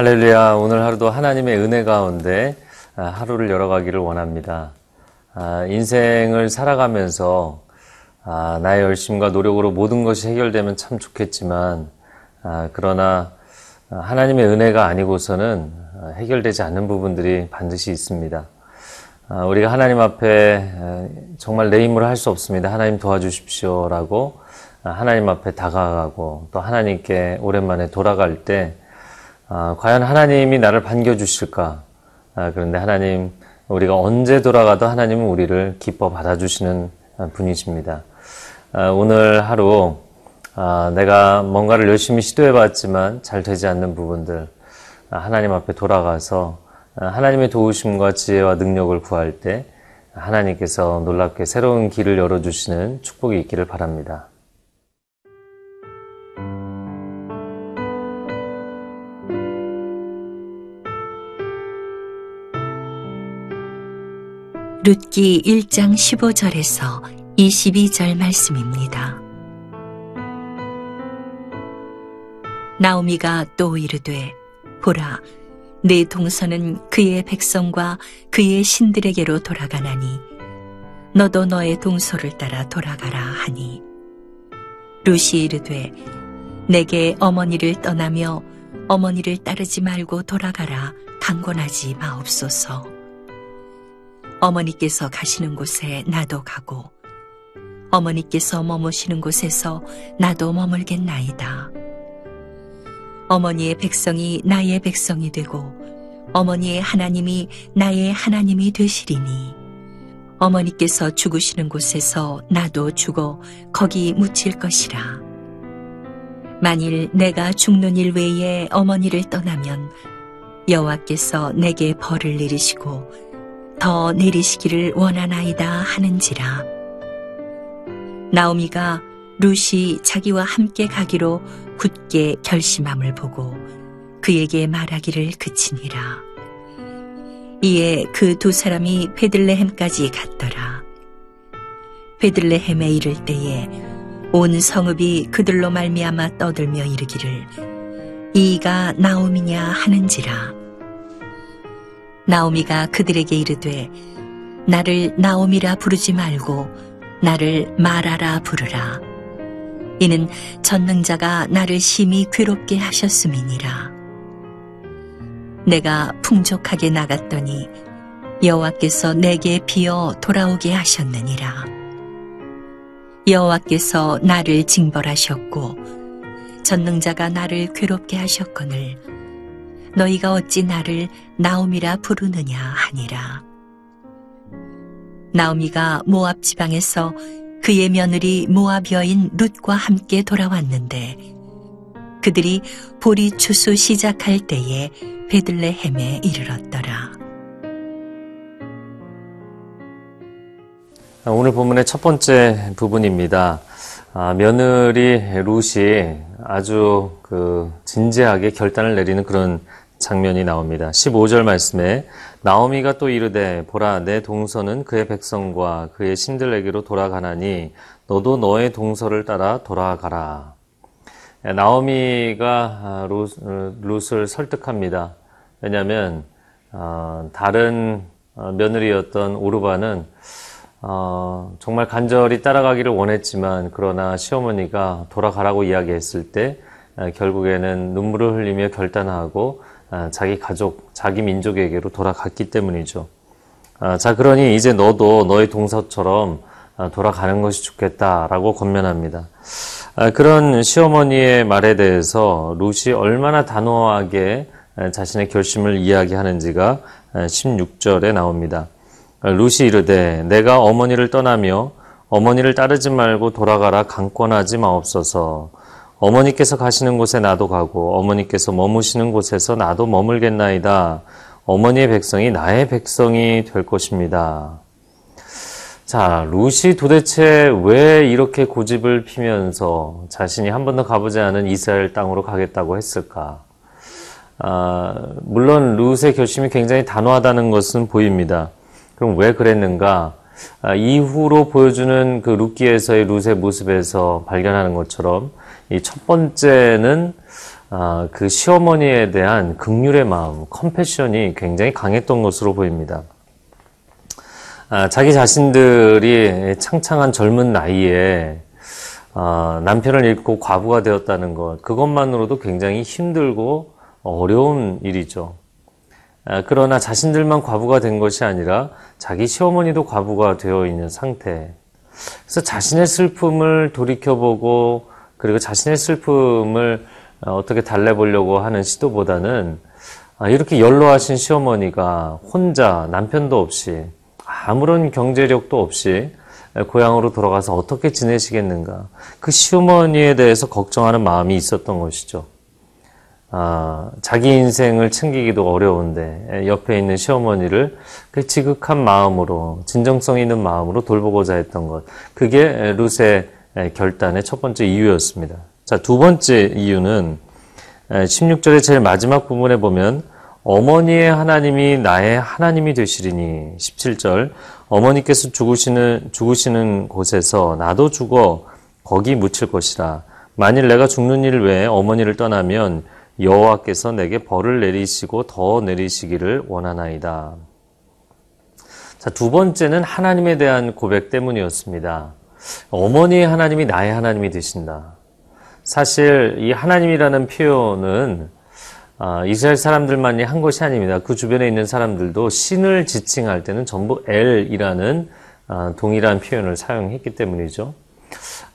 할렐루야. 오늘 하루도 하나님의 은혜 가운데 아, 하루를 열어가기를 원합니다. 아, 인생을 살아가면서 아, 나의 열심과 노력으로 모든 것이 해결되면 참 좋겠지만 그러나 하나님의 은혜가 아니고서는 해결되지 않는 부분들이 반드시 있습니다. 우리가 하나님 앞에 정말 내 힘으로 할 수 없습니다. 하나님 도와주십시오라고 하나님 앞에 다가가고 또 하나님께 오랜만에 돌아갈 때 아, 과연 하나님이 나를 반겨주실까? 아, 그런데 하나님, 우리가 언제 돌아가도 하나님은 우리를 기뻐 받아주시는 분이십니다. 아, 오늘 하루, 아, 내가 뭔가를 열심히 시도해봤지만 잘 되지 않는 부분들, 아, 하나님 앞에 돌아가서 아, 하나님의 도우심과 지혜와 능력을 구할 때 하나님께서 놀랍게 새로운 길을 열어주시는 축복이 있기를 바랍니다. 룻기 1장 15절에서 22절 말씀입니다. 나오미가 또 이르되 보라 내 동서는 그의 백성과 그의 신들에게로 돌아가나니 너도 너의 동서를 따라 돌아가라 하니 룻이 이르되 내게 어머니를 떠나며 어머니를 따르지 말고 돌아가라 강권하지 마옵소서. 어머니께서 가시는 곳에 나도 가고 어머니께서 머무시는 곳에서 나도 머물겠나이다. 어머니의 백성이 나의 백성이 되고 어머니의 하나님이 나의 하나님이 되시리니 어머니께서 죽으시는 곳에서 나도 죽어 거기 묻힐 것이라. 만일 내가 죽는 일 외에 어머니를 떠나면 여호와께서 내게 벌을 내리시고 더 내리시기를 원하나이다 하는지라. 나오미가 룻이 자기와 함께 가기로 굳게 결심함을 보고 그에게 말하기를 그치니라. 이에 그 두 사람이 베들레헴까지 갔더라. 베들레헴에 이를 때에 온 성읍이 그들로 말미암아 떠들며 이르기를 이가 나오미냐 하는지라. 나오미가 그들에게 이르되 나를 나오미라 부르지 말고 나를 말하라 부르라. 이는 전능자가 나를 심히 괴롭게 하셨음이니라. 내가 풍족하게 나갔더니 여호와께서 내게 비어 돌아오게 하셨느니라. 여호와께서 나를 징벌하셨고 전능자가 나를 괴롭게 하셨거늘 너희가 어찌 나를 나오미라 부르느냐 하니라. 나오미가 모압 지방에서 그의 며느리 모압 여인 룻과 함께 돌아왔는데 그들이 보리 추수 시작할 때에 베들레헴에 이르렀더라. 오늘 본문의 첫 번째 부분입니다. 아, 며느리 룻이 아주 그 진지하게 결단을 내리는 그런 장면이 나옵니다. 15절 말씀에 나오미가 또 이르되 보라 내 동서는 그의 백성과 그의 신들에게로 돌아가나니 너도 너의 동서를 따라 돌아가라. 나오미가 룻을 설득합니다. 왜냐하면 어, 다른 어, 며느리였던 오르바는 어, 정말 간절히 따라가기를 원했지만 그러나 시어머니가 돌아가라고 이야기했을 때 결국에는 눈물을 흘리며 결단하고 아, 자기 가족, 자기 민족에게로 돌아갔기 때문이죠. 아, 자, 그러니 이제 너도 너의 동서처럼 아, 돌아가는 것이 좋겠다라고 권면합니다. 그런 시어머니의 말에 대해서 루시 얼마나 단호하게 자신의 결심을 이야기하는지가 16절에 나옵니다. 루시 이르되 내가 어머니를 떠나며 어머니를 따르지 말고 돌아가라 강권하지 마옵소서. 어머니께서 가시는 곳에 나도 가고 어머니께서 머무시는 곳에서 나도 머물겠나이다. 어머니의 백성이 나의 백성이 될 것입니다. 자, 루시 도대체 왜 이렇게 고집을 피면서 자신이 한 번도 가보지 않은 이스라엘 땅으로 가겠다고 했을까? 아, 물론 룻의 결심이 굉장히 단호하다는 것은 보입니다. 그럼 왜 그랬는가? 아, 이후로 보여주는 그 룻기에서의 룻의 모습에서 발견하는 것처럼 이 첫 번째는 아, 그 시어머니에 대한 극률의 마음, 컴패션이 굉장히 강했던 것으로 보입니다. 아, 자기 자신들이 창창한 젊은 나이에 아, 남편을 잃고 과부가 되었다는 것, 그것만으로도 굉장히 힘들고 어려운 일이죠. 아, 그러나 자신들만 과부가 된 것이 아니라 자기 시어머니도 과부가 되어 있는 상태. 그래서 자신의 슬픔을 돌이켜보고 그리고 자신의 슬픔을 어, 어떻게 달래보려고 하는 시도보다는 아, 이렇게 연로하신 시어머니가 혼자 남편도 없이 아무런 경제력도 없이 고향으로 돌아가서 어떻게 지내시겠는가. 그 시어머니에 대해서 걱정하는 마음이 있었던 것이죠. 아, 자기 인생을 챙기기도 어려운데 옆에 있는 시어머니를 그 지극한 마음으로 진정성 있는 마음으로 돌보고자 했던 것. 그게 룻의 결단의 첫 번째 이유였습니다. 자, 두 번째 이유는 16절의 제일 마지막 부분에 보면 어머니의 하나님이 나의 하나님이 되시리니 17절 어머니께서 죽으시는 죽으시는 곳에서 나도 죽어 거기 묻힐 것이라 만일 내가 죽는 일 외에 어머니를 떠나면 여호와께서 내게 벌을 내리시고 더 내리시기를 원하나이다. 자, 두 번째는 하나님에 대한 고백 때문이었습니다. 어머니의 하나님이 나의 하나님이 되신다. 사실 이 하나님이라는 표현은 아, 이스라엘 사람들만이 한 것이 아닙니다. 그 주변에 있는 사람들도 신을 지칭할 때는 전부 엘이라는 아, 동일한 표현을 사용했기 때문이죠.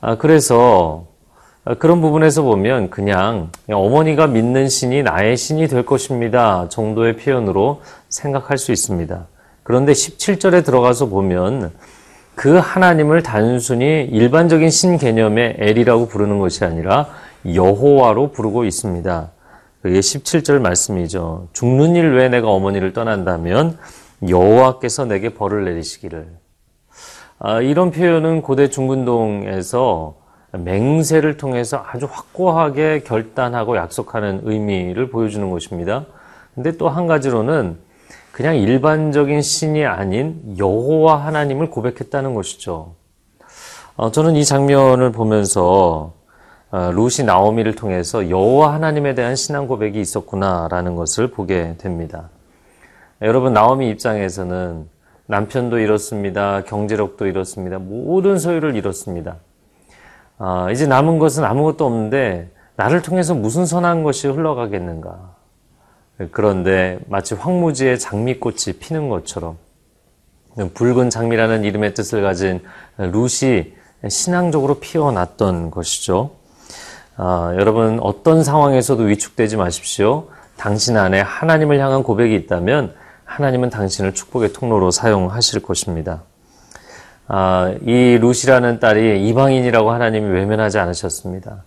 아, 그래서 그런 부분에서 보면 그냥 어머니가 믿는 신이 나의 신이 될 것입니다 정도의 표현으로 생각할 수 있습니다. 그런데 17절에 들어가서 보면 그 하나님을 단순히 일반적인 신 개념의 엘이라고 부르는 것이 아니라 여호와로 부르고 있습니다. 그게 17절 말씀이죠. 죽는 일 외에 내가 어머니를 떠난다면 여호와께서 내게 벌을 내리시기를. 아, 이런 표현은 고대 중근동에서 맹세를 통해서 아주 확고하게 결단하고 약속하는 의미를 보여주는 것입니다. 근데 또 한 가지로는 그냥 일반적인 신이 아닌 여호와 하나님을 고백했다는 것이죠. 어, 저는 이 장면을 보면서 어, 루시 나오미를 통해서 여호와 하나님에 대한 신앙 고백이 있었구나라는 것을 보게 됩니다. 여러분 나오미 입장에서는 남편도 잃었습니다. 경제력도 잃었습니다. 모든 소유를 잃었습니다. 아, 이제 남은 것은 아무것도 없는데 나를 통해서 무슨 선한 것이 흘러가겠는가. 그런데 마치 황무지에 장미꽃이 피는 것처럼 붉은 장미라는 이름의 뜻을 가진 룻이 신앙적으로 피어났던 것이죠. 아, 여러분 어떤 상황에서도 위축되지 마십시오. 당신 안에 하나님을 향한 고백이 있다면 하나님은 당신을 축복의 통로로 사용하실 것입니다. 아, 이 룻이라는 딸이 이방인이라고 하나님이 외면하지 않으셨습니다.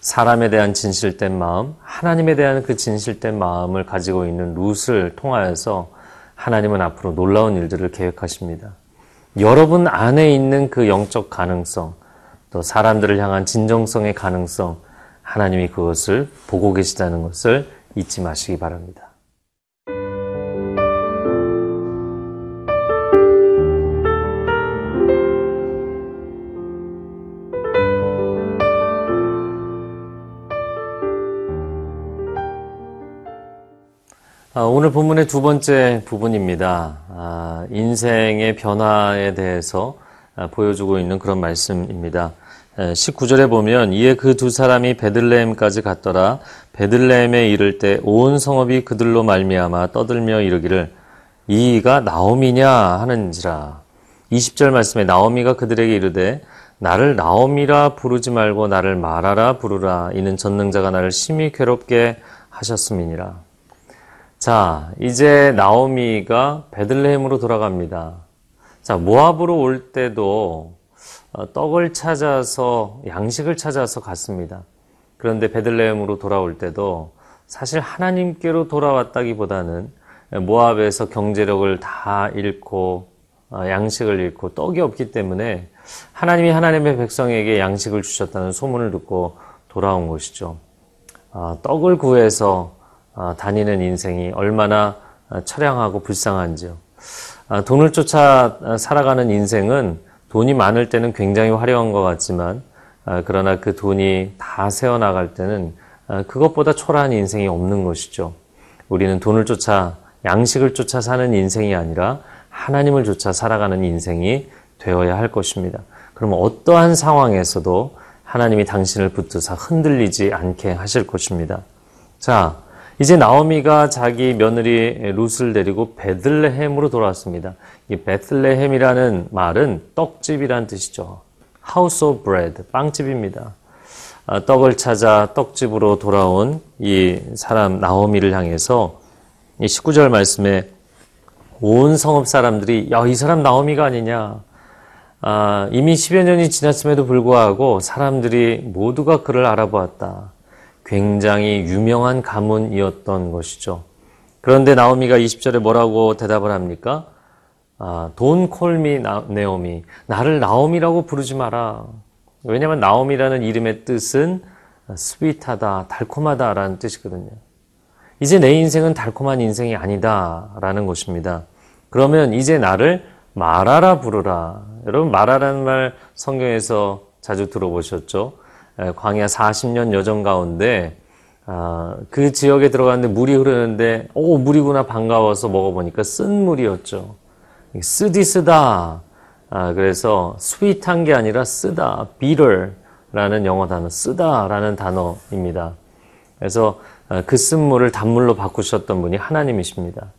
사람에 대한 진실된 마음, 하나님에 대한 그 진실된 마음을 가지고 있는 룻을 통하여서 하나님은 앞으로 놀라운 일들을 계획하십니다. 여러분 안에 있는 그 영적 가능성, 또 사람들을 향한 진정성의 가능성, 하나님이 그것을 보고 계시다는 것을 잊지 마시기 바랍니다. 오늘 본문의 두 번째 부분입니다. 아, 인생의 변화에 대해서 아, 보여주고 있는 그런 말씀입니다. 19절에 보면 이에 그 두 사람이 베들레헴까지 갔더라 베들레헴에 이를 때 온 성읍이 그들로 말미암아 떠들며 이르기를 이가 나오미냐 하는지라 20절 말씀에 나오미가 그들에게 이르되 나를 나오미라 부르지 말고 나를 말하라 부르라 이는 전능자가 나를 심히 괴롭게 하셨음이니라 자 이제 나오미가 베들레헴으로 돌아갑니다 자 모압으로 올 때도 어, 떡을 찾아서 양식을 찾아서 갔습니다. 그런데 베들레헴으로 돌아올 때도 사실 하나님께로 돌아왔다기보다는 모압에서 경제력을 다 잃고 어, 양식을 잃고 떡이 없기 때문에 하나님이 하나님의 백성에게 양식을 주셨다는 소문을 듣고 돌아온 것이죠. 어, 떡을 구해서 다니는 인생이 얼마나 처량하고 불쌍한지요. 돈을 쫓아 살아가는 인생은 돈이 많을 때는 굉장히 화려한 것 같지만 아, 그러나 그 돈이 다 새어나갈 때는 아, 그것보다 초라한 인생이 없는 것이죠. 우리는 돈을 쫓아 양식을 쫓아 사는 인생이 아니라 하나님을 쫓아 살아가는 인생이 되어야 할 것입니다. 그러면 어떠한 상황에서도 하나님이 당신을 붙드사 흔들리지 않게 하실 것입니다. 자, 이제 나오미가 자기 며느리 룻을 데리고 베들레헴으로 돌아왔습니다. 이 베들레헴이라는 말은 떡집이란 뜻이죠. House of Bread, 빵집입니다. 아, 떡을 찾아 떡집으로 돌아온 이 사람 나오미를 향해서 이 19절 말씀에 온 성읍 사람들이 야, 이 사람 나오미가 아니냐. 아, 이미 10여 년이 지났음에도 불구하고 사람들이 모두가 그를 알아보았다. 굉장히 유명한 가문이었던 것이죠. 그런데 나오미가 20절에 뭐라고 대답을 합니까? 아, 돈 콜미 네오미. 나를 나오미라고 부르지 마라. 왜냐하면 나오미라는 이름의 뜻은 스윗하다, 달콤하다라는 뜻이거든요. 이제 내 인생은 달콤한 인생이 아니다라는 것입니다. 그러면 이제 나를 마라라 부르라. 여러분 마라라는 말 성경에서 자주 들어보셨죠? 광야 40년 여정 가운데 아, 그 지역에 들어갔는데 물이 흐르는데 오 물이구나 반가워서 먹어보니까 쓴 물이었죠. 쓰디 쓰다. 아, 그래서 스윗한 게 아니라 쓰다, bitter라는 영어 단어, 쓰다라는 단어입니다. 그래서 아, 그 쓴물을 단물로 바꾸셨던 분이 하나님이십니다.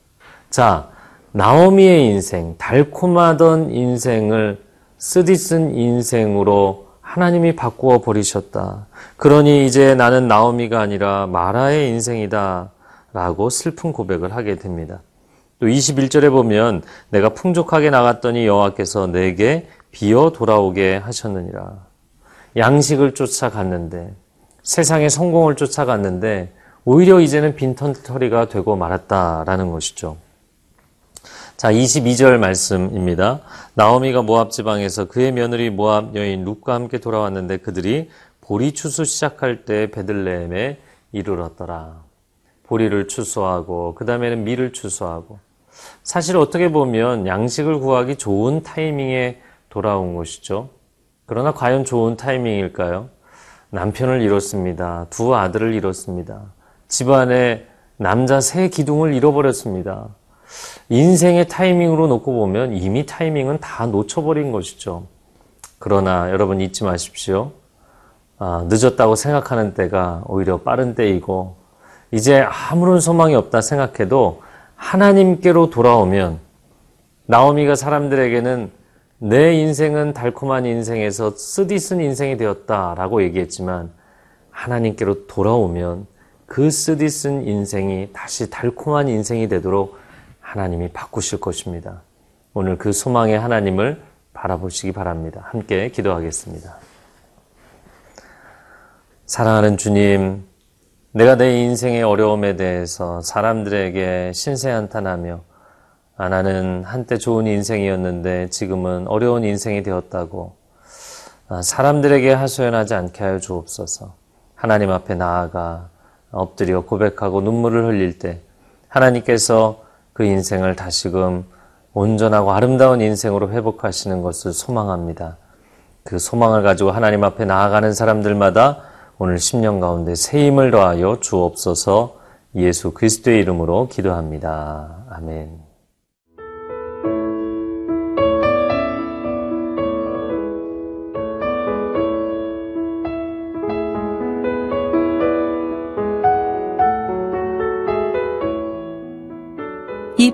자, 나오미의 인생, 달콤하던 인생을 쓰디쓴 인생으로 하나님이 바꾸어 버리셨다. 그러니 이제 나는 나오미가 아니라 마라의 인생이다. 라고 슬픈 고백을 하게 됩니다. 또 21절에 보면 내가 풍족하게 나갔더니 여호와께서 내게 비어 돌아오게 하셨느니라. 양식을 쫓아갔는데 세상의 성공을 쫓아갔는데 오히려 이제는 빈털터리가 되고 말았다라는 것이죠. 자, 22절 말씀입니다. 나오미가 모압 지방에서 그의 며느리 모압 여인 룻과 함께 돌아왔는데 그들이 보리 추수 시작할 때 베들레헴에 이르렀더라. 보리를 추수하고 그 다음에는 밀을 추수하고 사실 어떻게 보면 양식을 구하기 좋은 타이밍에 돌아온 것이죠. 그러나 과연 좋은 타이밍일까요? 남편을 잃었습니다. 두 아들을 잃었습니다. 집안에 남자 세 기둥을 잃어버렸습니다. 인생의 타이밍으로 놓고 보면 이미 타이밍은 다 놓쳐버린 것이죠. 그러나 여러분 잊지 마십시오. 아, 늦었다고 생각하는 때가 오히려 빠른 때이고, 이제 아무런 소망이 없다 생각해도 하나님께로 돌아오면, 나오미가 사람들에게는 내 인생은 달콤한 인생에서 쓰디쓴 인생이 되었다라고 얘기했지만, 하나님께로 돌아오면 그 쓰디쓴 인생이 다시 달콤한 인생이 되도록 하나님이 바꾸실 것입니다. 오늘 그 소망의 하나님을 바라보시기 바랍니다. 함께 기도하겠습니다. 사랑하는 주님, 내가 내 인생의 어려움에 대해서 사람들에게 신세한탄하며 아, 나는 한때 좋은 인생이었는데 지금은 어려운 인생이 되었다고 아, 사람들에게 하소연하지 않게 하여 주옵소서. 하나님 앞에 나아가 엎드려 고백하고 눈물을 흘릴 때 하나님께서 그 인생을 다시금 온전하고 아름다운 인생으로 회복하시는 것을 소망합니다. 그 소망을 가지고 하나님 앞에 나아가는 사람들마다 오늘 10년 가운데 새 힘을 더하여 주옵소서 예수 그리스도의 이름으로 기도합니다. 아멘.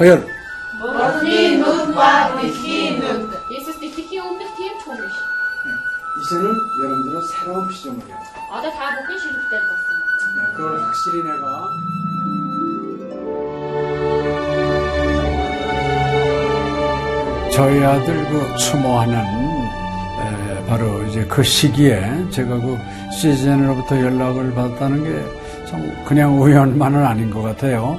허열. Jesus дэлхийн өмнөх тийм ч хүн биш. 이제는 여러분들은 새로운 피조물이야. Одоо та бүхэн ширхтээр болсон. 그걸 확실히 내가 저희 아들 그 추모하는 에, 바로 이제 그 시기에 제가 그 시즌으로부터 연락을 받았다는 게 좀 그냥 우연만은 아닌 것 같아요.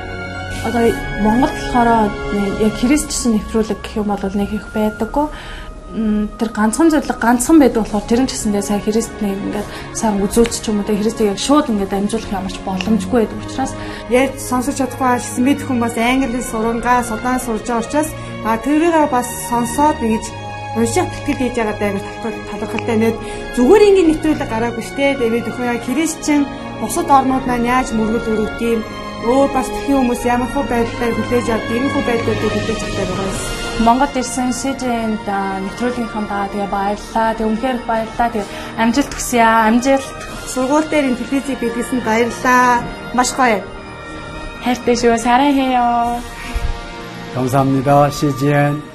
Одоо Монгол болохоор нэг яг христчсэн нэвтрүүлэг гэх юм бол нэг их байдаггүй. Тэр ганцхан зөвлөг ганцхан байдаг болохоор тэр нь ч гэсэндээ сая христнийг ингээд сайн үзүүлч ч юм уу тэ христийг яг шууд ингээд амжуулах ямарч боломжгүй байдаг учраас ярьж сонсож чадахгүй гэсэн мэд хүн бас англи сурангаа судаан сурж байгаа учраас а тэрийг бас сонсоод ингэж уншаад тэтгэл хийж байгаа даа талархалтай нэт зүгээр ингээд нэвтрүүлэг гараагүй штэ тэгээд өхөө яа христчэн бусад орнууд маань яаж мөргөл өрөвд юм өөр бас тхэн хүмүүс ямар хөө байдлаар хүлээж авд ийм хөө байдлуудыг хүлээж авдаг байгаа юм. Монгол ирсэн СЖН-д нэвтрүүлгийнхаа даа тэгээ баярлаа. Тэг үнхээр их баярлаа. Тэг амжилт хүсье аа. Амжилт. Сургууль дээр ин телевизийг бидлсэн баярлаа. Маш гоё. хайртай шүү. 사랑해요. 감사합니다. CGN.